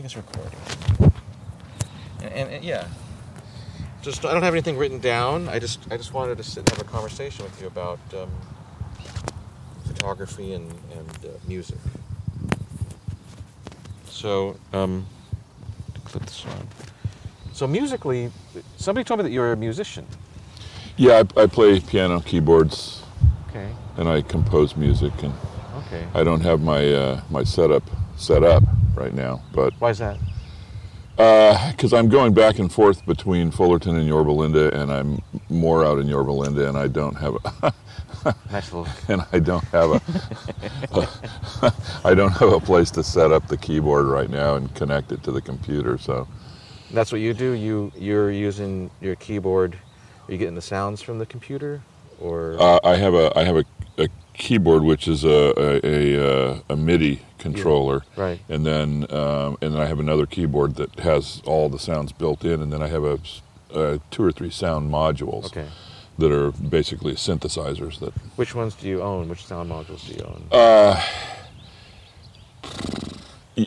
think it's recording. And, and, and yeah, just I don't have anything written down. I just I just wanted to sit and have a conversation with you about um, photography and and uh, music. So um, click this on. So musically, somebody told me that you're a musician. Yeah, I, I play piano, keyboards, Okay. and I compose music. And Okay. I don't have my uh, my setup set up right now, but Why is that? because I'm going back and forth between Fullerton and Yorba Linda, and I'm more out in Yorba Linda, and I don't have a, Nice little. and I don't have a, I don't have a place to set up the keyboard right now and connect it to the computer. So That's what you do. You you're using your keyboard. Are you getting the sounds from the computer, or uh, I have a I have a, a keyboard which is a a, a, uh, a MIDI controller. right? and then um, and then I have another keyboard that has all the sounds built in, and then I have a, uh two or three sound modules Okay. that are basically synthesizers. That Which ones do you own? Which sound modules do you own? uh,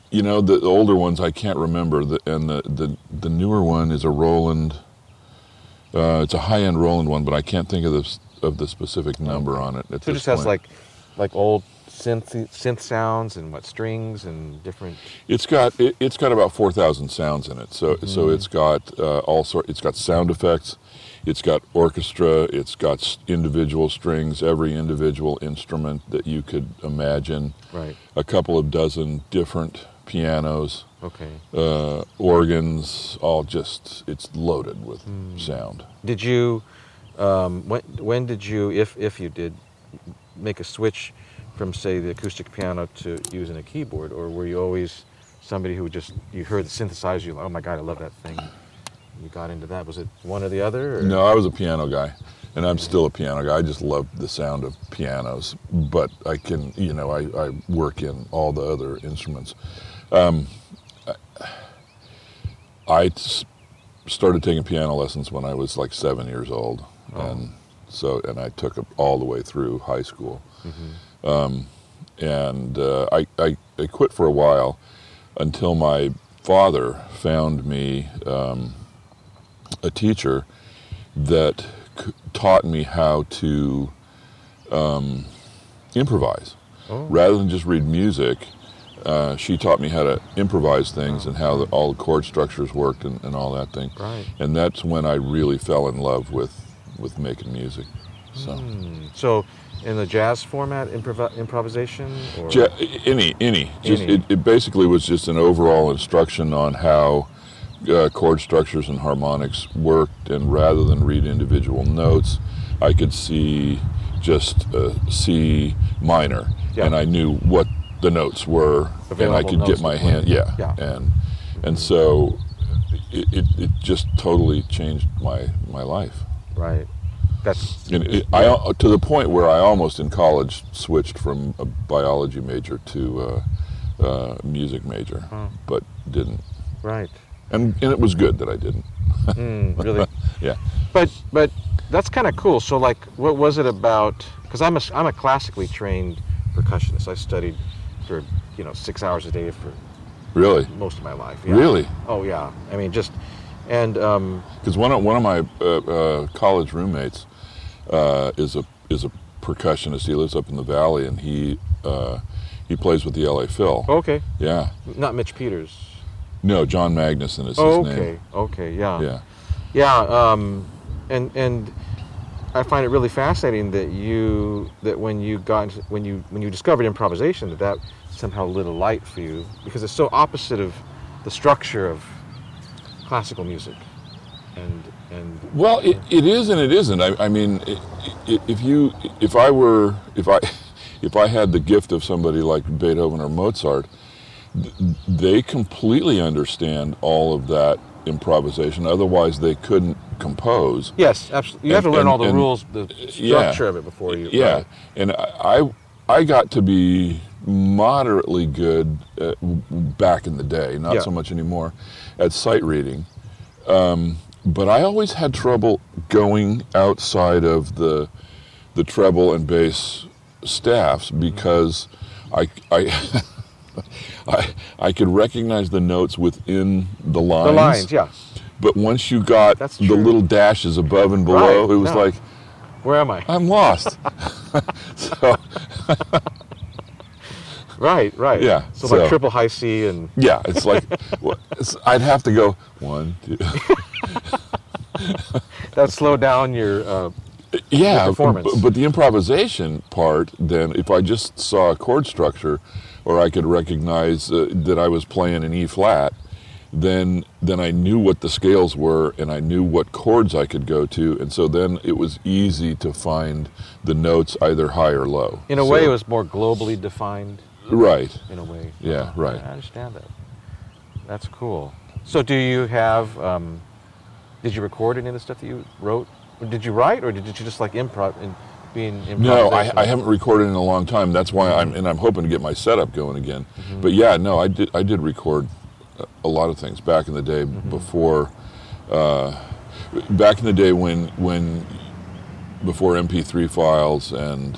you know the, the older ones I can't remember, the, and the, the the newer one is a Roland. Uh, it's a high end Roland one, but I can't think of the of the specific number on it. At so it just has point. like like old synth synth sounds and what strings and different. It's got it, it's got about four thousand sounds in it. So so Mm-hmm. it's got uh, all sort. It's got sound effects. It's got orchestra. It's got individual strings. Every individual instrument that you could imagine. Right. A couple of dozen different pianos, Okay. uh, organs. All just it's loaded with Hmm. sound. Did you? Um, when when did you, if if you did, make a switch from say the acoustic piano to using a keyboard, or were you always somebody who just you heard the synthesizer, you like, oh my god, I love that thing. You got into that. Was it one or the other? Or? No, I was a piano guy, and I'm still a piano guy. I just love the sound of pianos, but I can, you know, I, I work in all the other instruments. Um, I s- started taking piano lessons when I was like seven years old, Oh. and so and I took it all the way through high school. Um, and uh, I, I I quit for a while until my father found me um, a teacher that c- taught me how to um, improvise Oh. rather than just read music. Uh, she taught me how to improvise things and how the, all the chord structures worked and, and all that thing. Right. And that's when I really fell in love with with making music. So. Hmm. So, in the jazz format, improv- improvisation, or Ja- any, any. Just Any. It, it basically was just an overall instruction on how uh, chord structures and harmonics worked, and rather than read individual notes, I could see just uh, C minor, Yeah. and I knew what the notes were, and I could get my hand, yeah, Yeah. and and so it, it, it just totally changed my my life. Right? That's And it, I to the point where I almost in college switched from a biology major to uh, uh, music major, Huh. but didn't. right. And and it was good that I didn't. Mm, really. Yeah. But but that's kind of cool. So like, what was it about? Because I'm a I'm a classically trained percussionist. I studied for you know six hours a day for Really, most of my life. yeah. really, Oh yeah. I mean just and um, because one of one of my uh, uh, college roommates uh, is a is a percussionist. He lives up in the valley, and he uh, he plays with the LA Phil. okay, Yeah. not Mitch Peters. No, John Magnuson is his Oh, name. okay. Okay. Yeah. Yeah. Yeah, um, and and I find it really fascinating that you that when you got into, when you when you discovered improvisation that that somehow lit a light for you because it's so opposite of the structure of classical music, and and Well, it, it is and it isn't. I, I mean, i i if you, if I were, if I, if I had the gift of somebody like Beethoven or Mozart, they completely understand all of that improvisation. Otherwise, they couldn't compose. yes, absolutely. You have to And- learn all the and- rules, the structure of it before you. Yeah, right. and I I got to be moderately good uh, back in the day, not Yeah. so much anymore, at sight reading. Um, but I always had trouble going outside of the the treble and bass staffs because I I I I could recognize the notes within the lines. The lines, yeah. But once you got the little dashes above and below, Right, it was no. like Where am I? I'm lost. so Right, right. Yeah, So, so- like triple high C and yeah, it's like it's, I'd have to go one, two. that slowed down your. Uh, yeah, performance. But, but the improvisation part, then, if I just saw a chord structure, or I could recognize uh, that I was playing an E flat, then then I knew what the scales were, and I knew what chords I could go to, and so then it was easy to find the notes either high or low. in a way, it was more globally defined. Right. In a way. Yeah, right. I understand that. That's cool. So, do you have? Um, did you record any of the stuff that you wrote? Or did you write, or did you just like improv and? No, I, I haven't recorded in a long time. That's why I'm and I'm hoping to get my setup going again. But yeah, no, I did I did record a- a lot of things back in the day before. Uh, back in the day when when before MP3 files and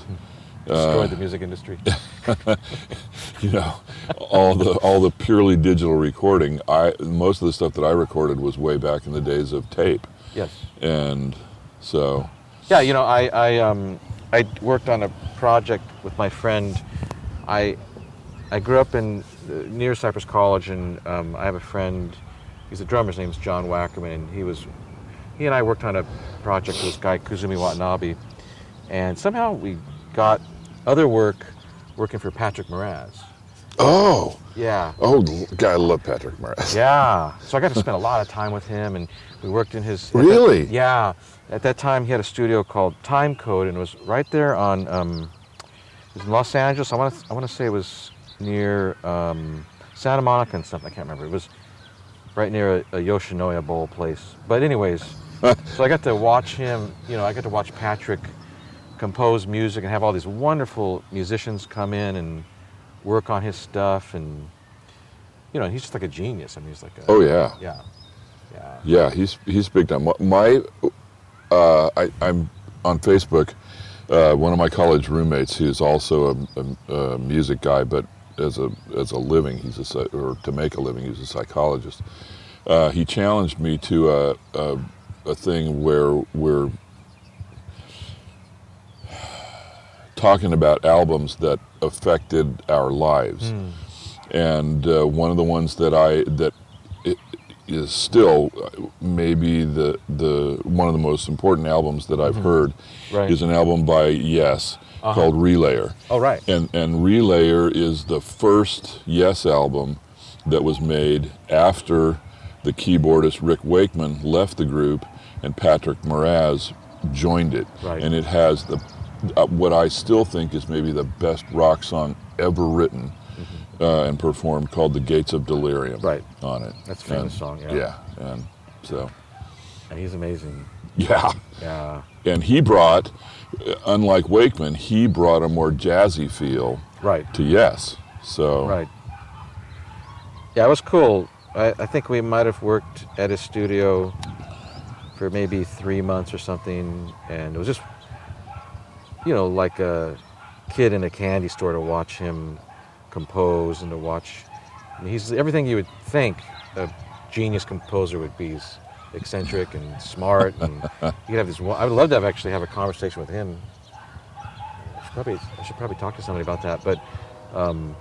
destroyed the music industry. you know all the all the purely digital recording. I most of the stuff that I recorded was way back in the days of tape, yes. and so Yeah, you know, I I um I worked on a project with my friend. I I grew up in uh, near Cypress College, and um, I have a friend. He's a drummer. His name's John Wackerman, and he was he and I worked on a project with this guy Kazumi Watanabe, and somehow we got other work working for Patrick Moraz. oh Yeah. oh God, I love Patrick Moraz. Yeah. So I got to spend a lot of time with him, and we worked in his. at that- Really? yeah. At that time, he had a studio called Time Code, and it was right there on. Um, it was in Los Angeles. I want to. I want to say it was near um, Santa Monica and something. I can't remember. It was right near a, a Yoshinoya Bowl place. But anyways, so I got to watch him. You know, I got to watch Patrick compose music and have all these wonderful musicians come in and work on his stuff and you know he's just like a genius i mean he's like a, Oh yeah. yeah yeah Yeah, he's he's big time. My, uh, I, I'm on Facebook. Uh, one of my college roommates, who's also a, a, a music guy, but as a as a living, he's a or to make a living, he's a psychologist. Uh, he challenged me to a, a a thing where we're talking about albums that affected our lives hmm. and uh, one of the ones that I that i- still maybe the the one of the most important albums that I've hmm. heard Right. is an album by Yes uh-huh. called Relayer. oh right And and Relayer is the first Yes album that was made after the keyboardist Rick Wakeman left the group and Patrick Moraz joined it. Right. And it has the what I still think is maybe the best rock song ever written uh, and performed called "The Gates of Delirium." Mm-hmm. Right. on it. That's a famous And- song, yeah. Yeah, and so and he's amazing yeah, yeah and he brought, uh, unlike Wakeman, he brought a more jazzy feel right to Yes. So right yeah it was cool I, I think we might have worked at his studio for maybe three months or something and it was just you know like a kid in a candy store to watch him compose and to watch he's everything you would think a genius composer would be he's eccentric and smart and you have this. I would love to have actually have a conversation with him I should probably I should probably talk to somebody about that but um,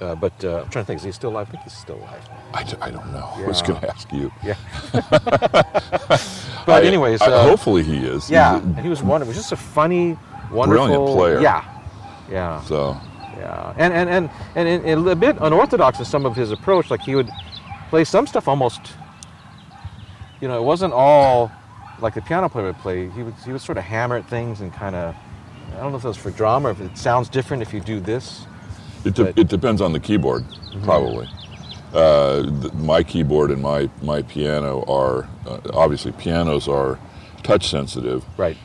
uh, but uh, I'm trying to think is he still alive I think he's still alive I, d- I don't know. I was going to ask you. yeah but I- anyways I- uh, hopefully he is. Yeah a- and he was wonderful He was just a funny wonderful Brilliant player. yeah yeah so Yeah, and and and and, and, and a bit unorthodox in some of his approach. Like he would play some stuff almost, you know, it wasn't all like the piano player would play. He would he would sort of hammer at things and kind of. I don't know if that's for drama, or if it sounds different if you do this. It, de- it depends on the keyboard, probably. Uh, my keyboard and my, my piano are uh, obviously pianos are touch sensitive. Right.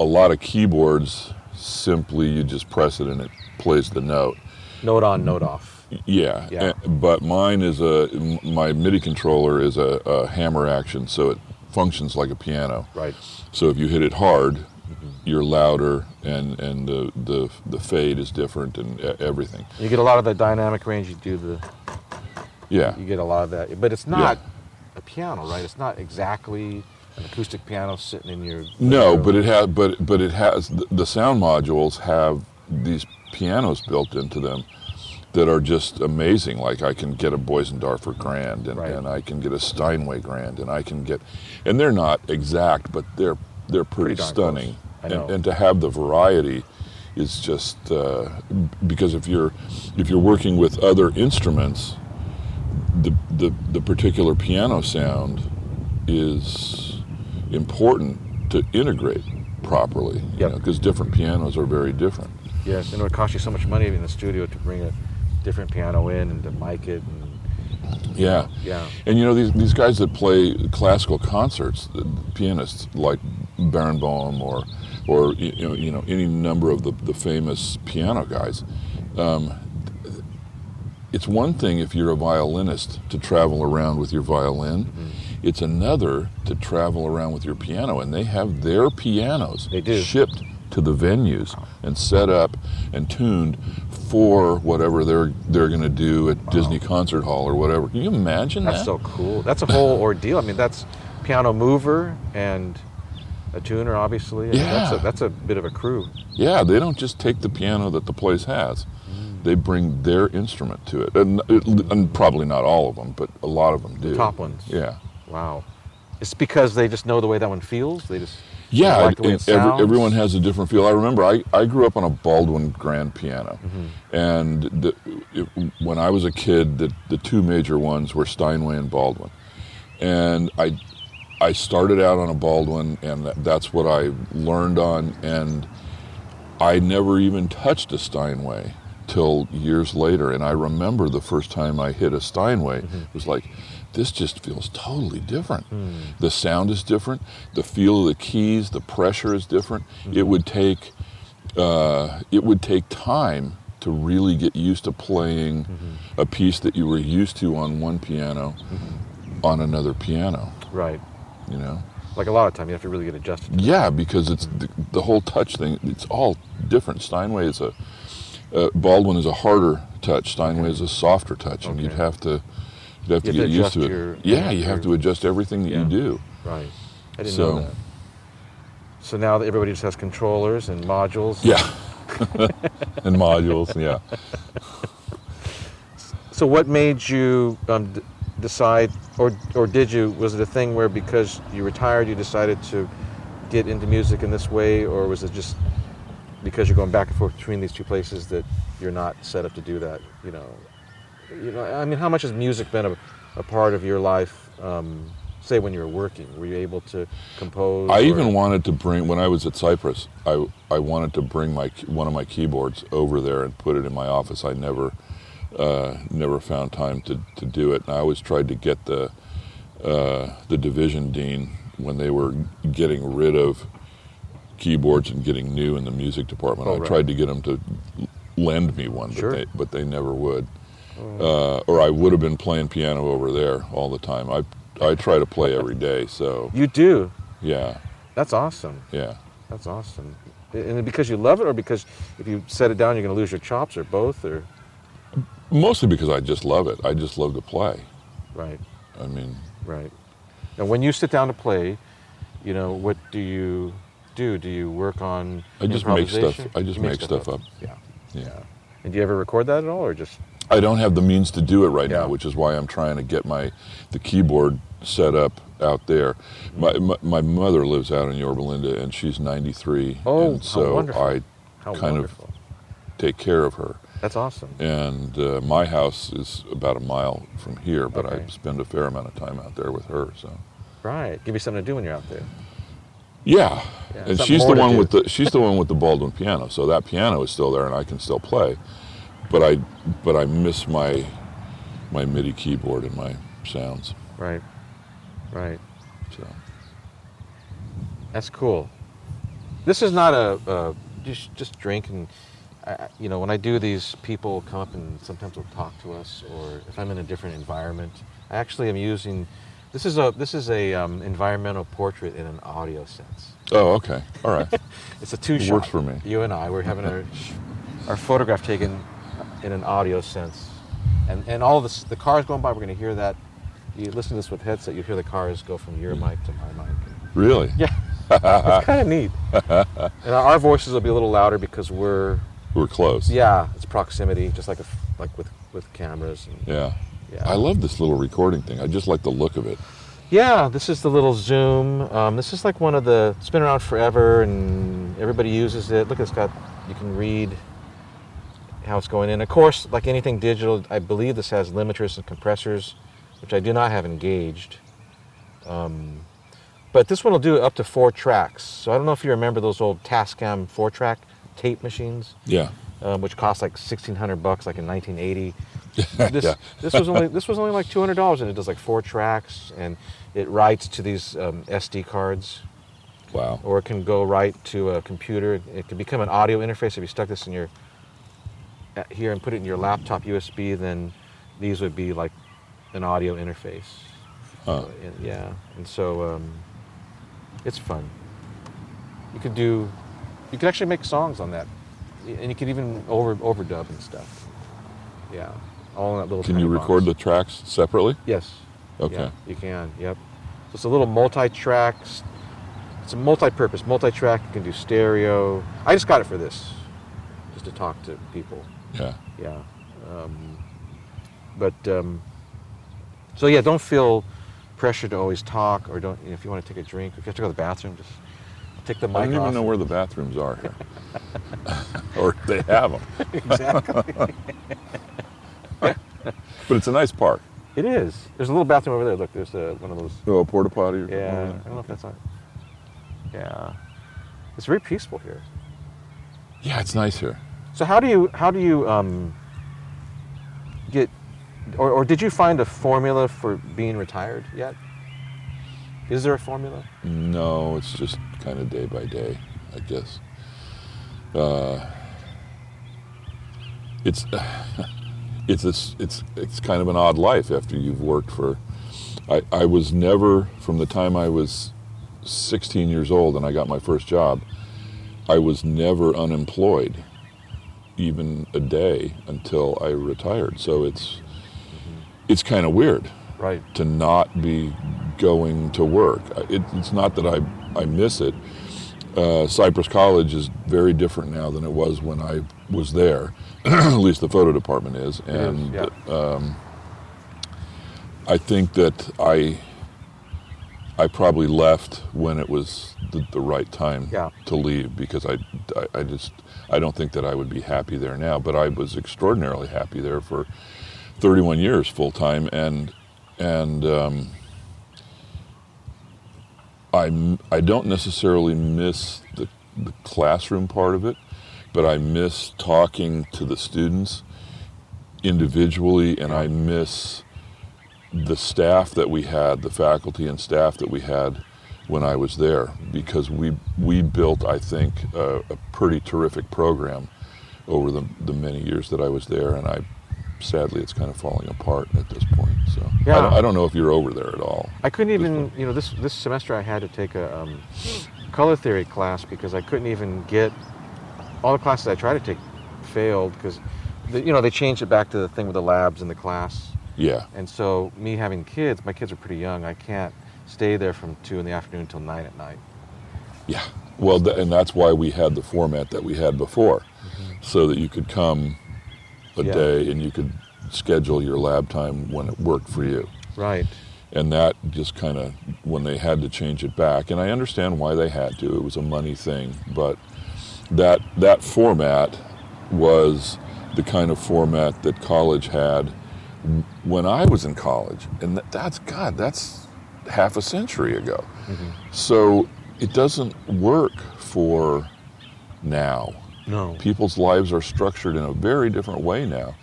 A lot of keyboards simply you just press it and it plays the note. Note on, note off. Yeah, Yeah. eh, but mine is a my MIDI controller is a, a hammer action, so it functions like a piano. Right. So if you hit it hard, you're louder, and and the the the fade is different, and everything. You get a lot of the dynamic range. You do the. Yeah, You get a lot of that, but it's not a piano, right? It's not exactly an acoustic piano sitting in your. no, living but room. it has but but it has the, sound modules have these pianos built into them that are just amazing. Like I can get a Bösendorfer Grand, and, Right. and I can get a Steinway Grand, and I can get, and they're not exact, but they're they're pretty, Pretty stunning. I know. And, and to have the variety is just uh, because if you're if you're working with other instruments, the the, the particular piano sound is important to integrate properly. Yep. Because different pianos are very different. Yes, and it would cost you so much money in the studio to bring a different piano in and to mic it. And, Yeah. yeah. And you know these these guys that play classical concerts, the pianists like Barenboim or or you know, you know any number of the, the famous piano guys. Um, it's one thing if you're a violinist to travel around with your violin. Mm-hmm. It's another to travel around with your piano, and they have their pianos shipped to the venues and set up and tuned for whatever they're they're going to do at Disney Concert Hall or whatever. Can you imagine That's that? so cool. That's a whole ordeal. I mean, that's piano mover and a tuner, obviously. I mean, that's, a, Yeah. that's a bit of a crew. Yeah, they don't just take the piano that the place has. They bring their instrument to it, and, and probably not all of them, but a lot of them do. The Top ones. Yeah. Wow. It's because they just know the way that one feels. They just Yeah, like the way and it every, everyone has a different feel. I remember I, I grew up on a Baldwin grand piano, Mm-hmm. and the, it, when I was a kid, the, the two major ones were Steinway and Baldwin, and I I started out on a Baldwin, and that, that's what I learned on, and I never even touched a Steinway till years later, and I remember the first time I hit a Steinway Mm-hmm. it was like, this just feels totally different. Hmm. The sound is different, the feel of the keys, the pressure is different. It would take uh, it would take time to really get used to playing a piece that you were used to on one piano on another piano. right. You know. Like a lot of time, you have to really get adjusted. to Yeah, because it's the, the whole touch thing. It's all different. Steinway is a uh, Baldwin is a harder touch. Steinway is a softer touch, and you'd have to you'd have to You have get used to it. your- yeah, you have your- to adjust everything that Yeah. you do. Right. I didn't So- know that. So now that everybody just has controllers and modules. Yeah, and modules. Yeah. So what made you um, d- decide, or or did you? Was it a thing where because you retired, you decided to get into music in this way, or was it just because you're going back and forth between these two places that you're not set up to do that? You know, you know. I mean, how much has music been a, a part of your life? Um, say when you were working, were you able to compose? I or- even wanted to bring when I was at Cypress. I I wanted to bring my one of my keyboards over there and put it in my office. I never uh, never found time to, to do it. And I always tried to get the uh, the division dean when they were getting rid of keyboards and getting new in the music department. Oh, I right. tried to get them to lend me one, Sure. but they but they never would. Uh, or I would have been playing piano over there all the time. I I try to play every day, so You do. yeah, That's awesome. yeah. That's awesome. And because you love it, or because if you set it down, you're going to lose your chops, or both, or Mostly because I just love it. I just love to play. right, I mean, right. Now, when you sit down to play, you know, what do you do? Do you work on? I just make stuff- I just You make stuff up. Yeah, yeah. And do you ever record that at all, or just? I don't have the means to do it right Yeah. now, which is why I'm trying to get my the keyboard set up out there. My my, my mother lives out in Yorba Linda, and she's 93, Oh, and how so wonderful. I How kind wonderful. of take care of her. That's awesome. And uh, my house is about a mile from here, but Okay. I spend a fair amount of time out there with her. So Right. Give you something to do when you're out there. Yeah, Yeah, and she's the one with the she's the one with the Baldwin piano. So that piano is still there, and I can still play. But I but I miss my my MIDI keyboard and my sounds. Right. Right. So That's cool. This is not a, a just just drink and I, I- you know when I do these, people come up and sometimes will talk to us, or if I'm in a different environment, I actually am using This is a this is a um, environmental portrait in an audio sense. Oh, okay. All right. It's a two It shot. works for me. You and I, we're having our our photograph taken in an audio sense, and and all this the cars going by. We're going to hear that. You listen to this with headset, you hear the cars go from your mic to my mic. really? Yeah, it's kind of neat. and our, our voices will be a little louder because we're We're close. yeah, it's proximity, just like a, like with with cameras. And, Yeah. Yeah. I love this little recording thing. I just like the look of it. Yeah, this is the little Zoom. Um, this is like one of the. It's been around forever, and everybody uses it. Look, it's got. You can read how it's going in. Of course, like anything digital, I believe this has limiters and compressors, which I do not have engaged. Um, but this one will do up to four tracks. So I don't know if you remember those old Tascam four-track tape machines, Yeah. Um, which cost like sixteen hundred bucks, like in nineteen eighty. this Yeah. this was only this was only like two hundred dollars, and it does like four tracks, and it writes to these um, SD cards, Wow. or it can go right to a computer. It can become an audio interface. If you stuck this in your uh, here and put it in your laptop USB, then these would be like an audio interface. Huh. And- yeah, and so um, it's fun. You could do, you could actually make songs on that, and you could even over overdub and stuff. Yeah, all in that little. Can you record the tracks separately? Yes. Okay. Yeah, you can. Yep. So it's a little multi-track. It's a multi-purpose, multi-track. You can do stereo. I just got it for this, just to talk to people. Yeah. Yeah. Um, but um, so yeah, don't feel pressure to always talk, or don't. You know, if you want to take a drink, if you have to go to the bathroom, just take the mic I don't off. even know where the bathrooms are here. or they have them. exactly. But it's a nice park. it is. There's a little bathroom over there. Look, there's a, one of those. Oh, a porta potty. Yeah. I don't know if that's on. Yeah. It's very peaceful here. Yeah, it's nice here. So how do you how do you um, get, or, or did you find a formula for being retired yet? Is there a formula? No, it's just kind of day by day, I guess. Uh, it's it's this it's it's kind of an odd life after you've worked for. I, I was never from the time I was 16 years old and I got my first job. I was never unemployed, even a day until I retired. So it's it's kind of weird Right. to not be going to work. It, it's not that I, I miss it. Uh, Cypress College is very different now than it was when I was there. At least the photo department is, is, and yeah. um, I think that I I probably left when it was the, the right time Yeah. to leave because I, I I just I don't think that I would be happy there now. But I was extraordinarily happy there for 31 years full time, and and um, I I don't necessarily miss the the classroom part of it, but I miss talking to the students individually, and I miss the staff that we had, the faculty and staff that we had when I was there, because we we built, I think, a, a pretty terrific program over the the many years that I was there, and I sadly it's kind of falling apart at this point. So I, Yeah. don't, I don't know if you're over there at all. I couldn't even, you know, this this semester I had to take a um, color theory class because I couldn't even get all the classes I tried to take failed because, you know, they changed it back to the thing with the labs in the class, Yeah, and so me having kids, my kids are pretty young. I can't stay there from two in the afternoon until nine at night. yeah. Well, th- and that's why we had the format that we had before, so that you could come a Yeah. day and you could schedule your lab time when it worked for you. Right. and that just kind of when they had to change it back and i understand why they had to it was a money thing but that that format was the kind of format that college had when i was in college and that, that's god that's half a century ago mm-hmm. so it doesn't work for now No. people's lives are structured in a very different way now.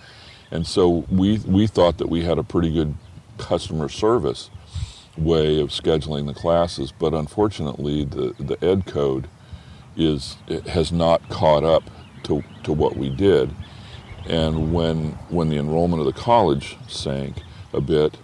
And so we we thought that we had a pretty good customer service way of scheduling the classes, but unfortunately the, the ed code is it has not caught up to, to what we did. And when when the enrollment of the college sank a bit,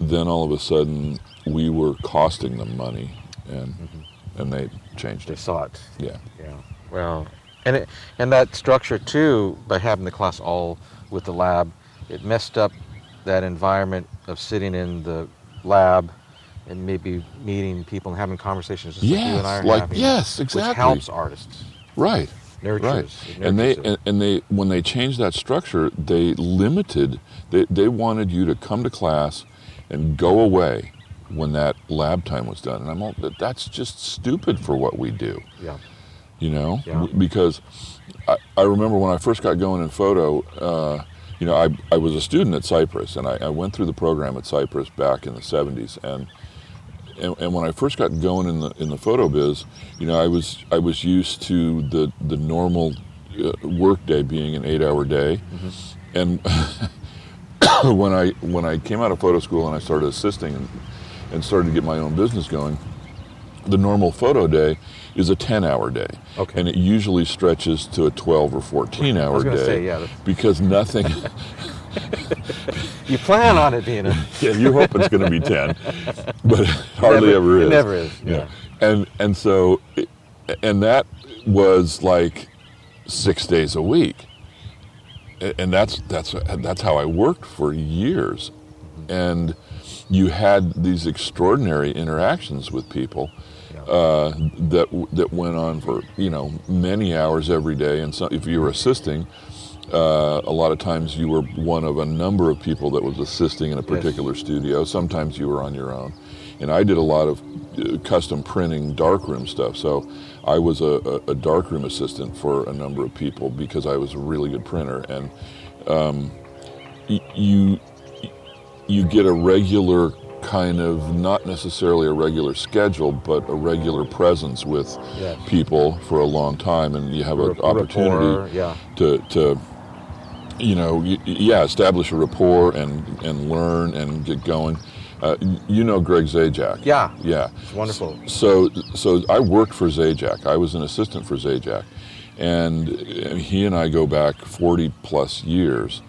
then all of a sudden we were costing them money, and mm-hmm. and they changed They it. saw it. Yeah. Yeah. Well, and it, and that structure too, by having the class all with the lab, it messed up that environment of sitting in the lab and maybe meeting people and having conversations just like you and I are Yes, like- having. yes, Which exactly. helps artists. Right. Nurtures. Right. And they and, and they when they changed that structure, they limited. They they wanted you to come to class and go away when that lab time was done. And I'm all that that's just stupid for what we do. yeah. You know? Yeah. Because I, I remember when i first got going in photo uh, you know I, I was a student at cypress and I, I went through the program at cypress back in the 70s and, and and when i first got going in the in the photo biz you know i was i was used to the the normal uh, work day being an eight hour day and when i when i came out of photo school and i started assisting and, and started to get my own business going the normal photo day is a 10 hour day. Okay. And it usually stretches to a 12 or 14 hour day. say, yeah, Because nothing, You plan on it being a. yeah, you hope it's going to be 10, but it hardly Never- ever it is. never is, yeah. And, and so, it- and that was like six days a week. And that's, that's, that's how I worked for years. Mm-hmm. And you had these extraordinary interactions with people Yeah. Uh, that that went on for you know many hours every day. And so, if you were assisting, uh, a lot of times you were one of a number of people that was assisting in a particular studio. Sometimes you were on your own, and I did a lot of uh, custom printing darkroom stuff. So I was a, a, a darkroom assistant for a number of people because I was a really good printer, and um, y- you you get a regular kind of not necessarily a regular schedule, but a regular presence with Yes. people for a long time, and you have an Rapport, opportunity yeah. to to you know yeah establish a rapport and and learn and get going. Uh, you know Greg Zajac. Yeah. Yeah. It's wonderful. So, so I worked for Zajac. I was an assistant for Zajac, and he and I go back 40 plus years.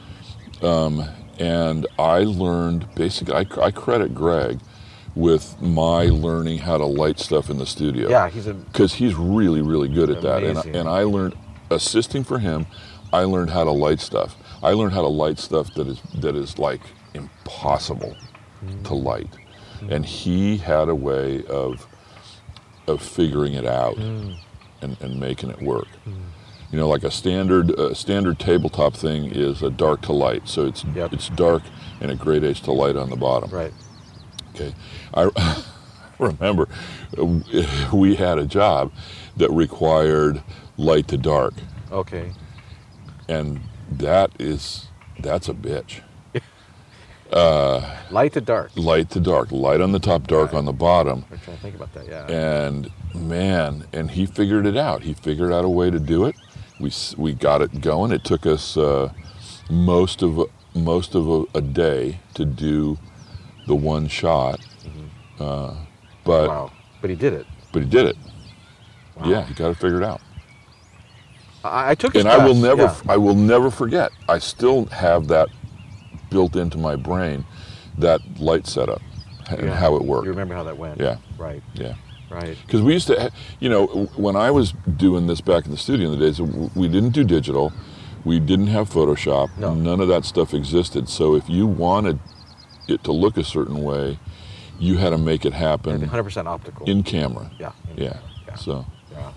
Um, and I learned basically. I, I credit Greg with my learning how to light stuff in the studio. Yeah, he's a. because he's really, really good at that. And, and I learned assisting for him. I learned how to light stuff. I learned how to light stuff that is that is like impossible to hmm. light, hmm. and he had a way of of figuring it out hmm. and, and making it work. You know, like a standard uh, standard tabletop thing is a dark to light, so it's Yep. it's dark and it gradates to light on the bottom. Right. Okay, I remember uh, we had a job that required light to dark, Okay. and that is that's a bitch. Light to dark. Light to dark, light on the top, dark on the bottom, I'm trying to think about that. Yeah. and man, and he figured it out. He figured out a way to do it. We we got it going. It took us uh, most of a- most of a, a day to do the one shot, uh, but wow. But he did it. but he did it. Wow. Yeah, he got it figured out. I, I took and I will never, yeah. I will never forget. I still have that built into my brain, that light setup and Yeah. how it worked. You remember how that went? Yeah. Right. Yeah, Right. because we used to, you know, when I was doing this back in the studio in the days, we didn't do digital, we didn't have Photoshop, No. none of that stuff existed. So if you wanted it to look a certain way, you had to make it And happen 100% optical. in camera. yeah. Yeah. Yeah. So Yeah.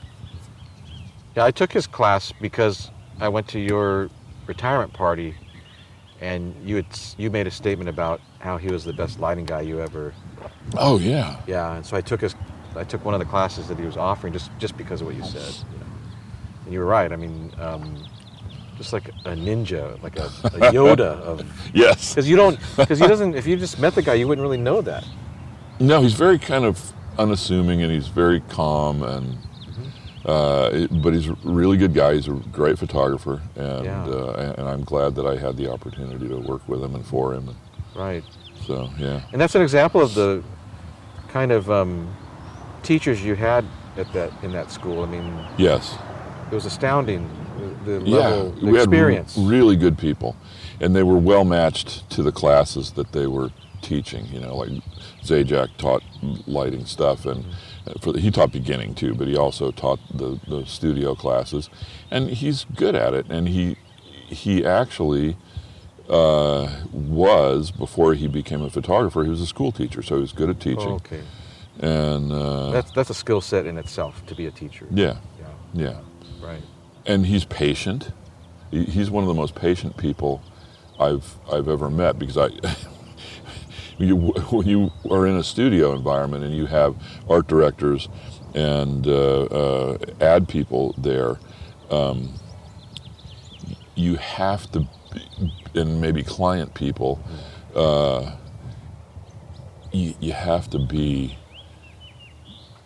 Yeah, I took his class because I went to your retirement party, and you had you made a statement about how he was the best lighting guy you ever. Oh yeah. Yeah, and so I took his, I took one of the classes that he was offering just just because of what you said. You know. And you were right. I mean, um, just like a ninja, like a, a Yoda of. Yes. Because you don't, because he doesn't. If you just met the guy, you wouldn't really know that. No, he's very kind of unassuming and he's very calm and. Uh, but he's a really good guy. He's a great photographer, and Yeah. uh, and- and I'm glad that I had the opportunity to work with him and for him. And Right. so, yeah, And that's an example of the kind of um, teachers you had at that in that school. I mean, yes, it was astounding the, yeah. level, the we experience. had really good people, and they were well matched to the classes that they were teaching. You know, like Zajac taught lighting stuff, and for the, he taught beginning too, but he also taught the, the studio classes, and he's good at it. And he he actually uh, was before he became a photographer. He was a school teacher, so he was good at teaching. Oh, okay. And uh, That's that's a skill set in itself to be a teacher. yeah, Yeah. yeah. Right. and he's patient. He's one of the most patient people I've I've ever met because I. you, when you are in a studio environment and you have art directors and uh, uh, ad people there, um, you have to, and maybe client people, uh, you, you have to be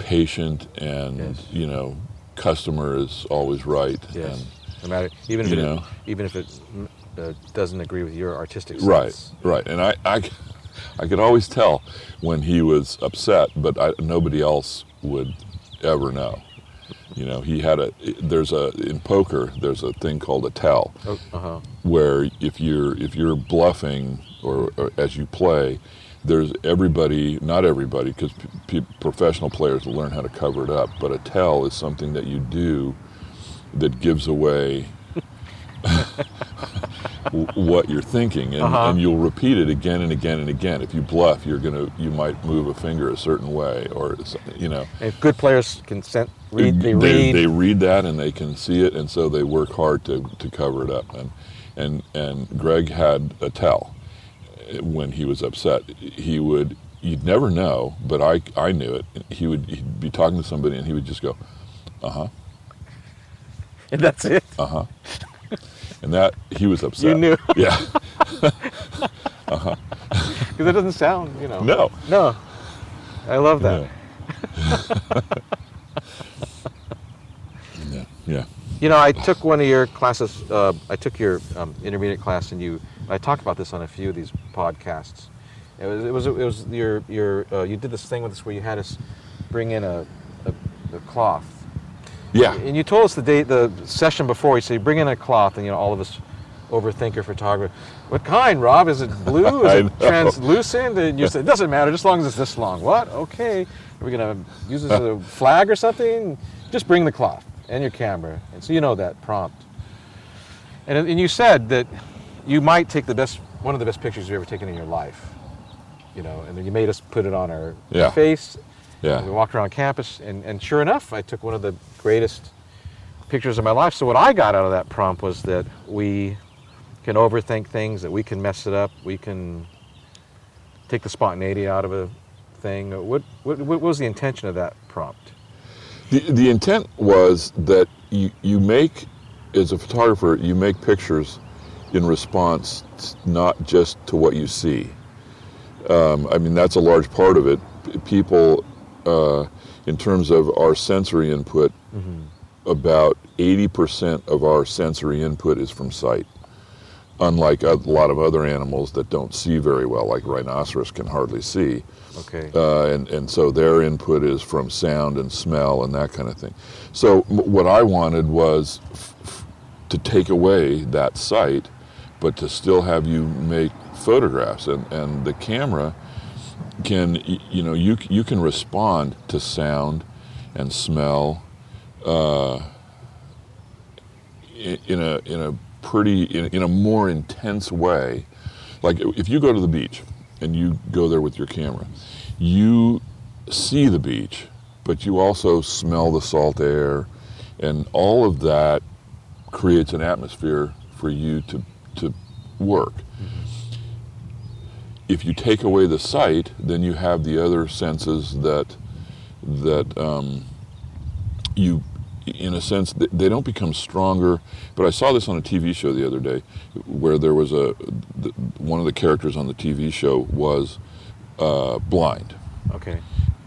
patient and Yes. you know customer is always right Yes. and No matter even if it know. even if it mm, uh, doesn't agree with your artistic sense. right right and I, I i could always tell when he was upset but I, nobody else would ever know you know he had a there's a in poker there's a thing called a tell Oh, uh-huh. where if you're if you're bluffing or, or as you play there's everybody not everybody because p- p- professional players will learn how to cover it up but a tell is something that you do that gives away what you're thinking and, Uh-huh. and you'll repeat it again and again and again if you bluff you're gonna you might move a finger a certain way or you know And if good players can sen- read, they, they, read. they read that and they can see it, and so they work hard to, to cover it up. And and and Greg had a tell when he was upset. He would you'd never know, but I I knew it. He would he'd be talking to somebody and he would just go, uh huh, and that's it. uh huh, and that he was upset. You knew. yeah. Uh huh. Because it doesn't sound, you know. No. No. I love that. Yeah. yeah. Yeah. You know, I took one of your classes. Uh, I took your um, intermediate class, and you. I talked about this on a few of these podcasts. It was. It was. It was your. Your. Uh, you did this thing with us where you had us bring in a, a, a cloth, Yeah. and you told us the day, the session before. You said you bring in a cloth, and you know all of us overthinker photographer. What kind, Rob? Is it blue? Is it translucent? And you said it doesn't matter, just as long as it's this long. What? Okay. Are we gonna use this as a flag or something? Just bring the cloth and your camera, and so you know that prompt. And, and you said that you might take the best, one of the best pictures you've ever taken in your life. You know, and then you made us put it on our face. Yeah. face. We walked around campus, and, and sure enough, I took one of the greatest pictures of my life. So what I got out of that prompt was that we can overthink things, that we can mess it up, we can take the spontaneity out of a thing. What, what, what was the intention of that prompt? The, the intent was that you, you make, as a photographer, you make pictures in response not just to what you see. Um, I mean, that's a large part of it. People, uh, in terms of our sensory input, about 80% of our sensory input is from sight. Unlike a lot of other animals that don't see very well, like rhinoceros can hardly see Okay. uh, and and so their input is from sound and smell and that kind of thing. So m- what I wanted was f- f- to take away that sight, but to still have you make photographs, and and the camera can you know you you can respond to sound and smell uh, in a in a pretty in, in a more intense way. Like if you go to the beach and you go there with your camera you see the beach but you also smell the salt air. And all of that creates an atmosphere for you to to work. If you take away the sight then you have the other senses that that um, you in a sense they don't become stronger. But i saw this on a tv show the other day where there was a one of the characters on the tv show was uh, blind. Okay.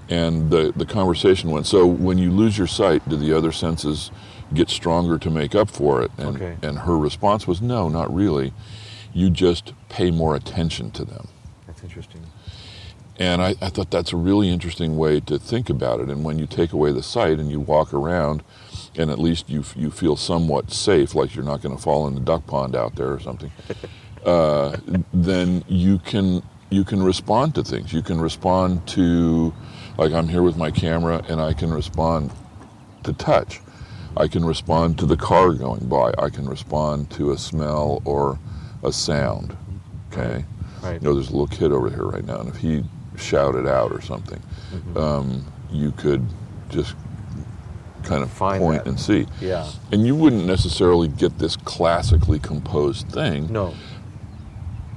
and the, the conversation went. So when you lose your sight do the other senses get stronger to make up for it and, Okay. and her response was no not really you just pay more attention to them That's interesting. and I, I thought that's a really interesting way to think about it. And when you take away the sight and you walk around, and at least you you feel somewhat safe, like you're not going to fall in the duck pond out there or something, uh, then you can you can respond to things. You can respond to, like I'm here with my camera, and I can respond to touch. I can respond to the car going by. I can respond to a smell or a sound. Okay. Right. You know, there's a little kid over here right now, and if he shouted out or something, Mhm. um, you could just kind of Find point that. and see. yeah. And you wouldn't necessarily get this classically composed thing, No.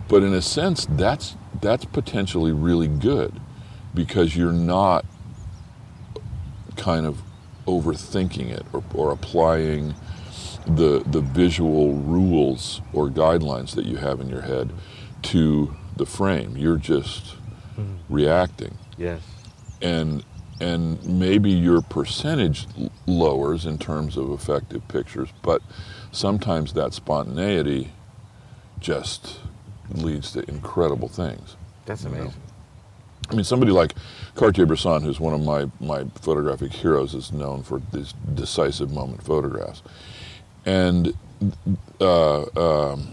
but in a sense, that's that's potentially really good because you're not kind of overthinking it or, or applying the the visual rules or guidelines that you have in your head to the frame. You're just Mhm. reacting Yes. and and maybe your percentage lowers in terms of effective pictures, but sometimes that spontaneity just leads to incredible things. That's You know. I mean, somebody like Cartier-Bresson, who's one of my, my photographic heroes, is known for these decisive moment photographs. And uh, um,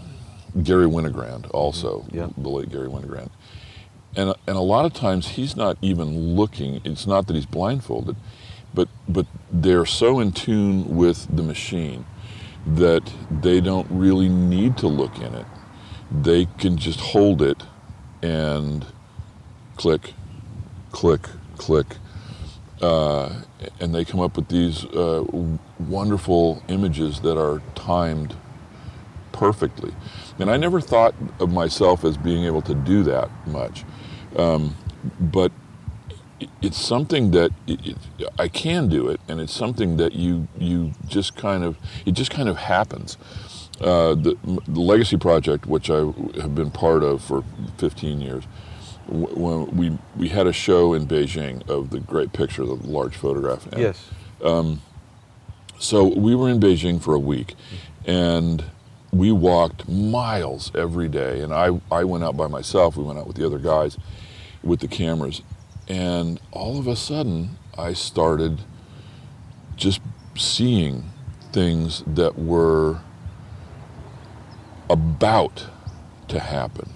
Garry Winogrand, also, Yeah. the late Garry Winogrand. And, and a lot of times he's not even looking, it's not that he's blindfolded, but, but they're so in tune with the machine that they don't really need to look in it. They can just hold it and click, click, click, uh, and they come up with these uh, wonderful images that are timed perfectly. And I never thought of myself as being able to do that much, um, but it's something that it, it, I can do it, and it's something that you you just kind of it just kind of happens. Uh, the, the Legacy Project, which I have been part of for 15 years, when we we had a show in Beijing of the great picture, the large photograph. and- Yes. Um, so we were in Beijing for a week, and we walked miles every day. And I, I went out by myself. We went out with the other guys with the cameras. And all of a sudden, I started just seeing things that were about to happen.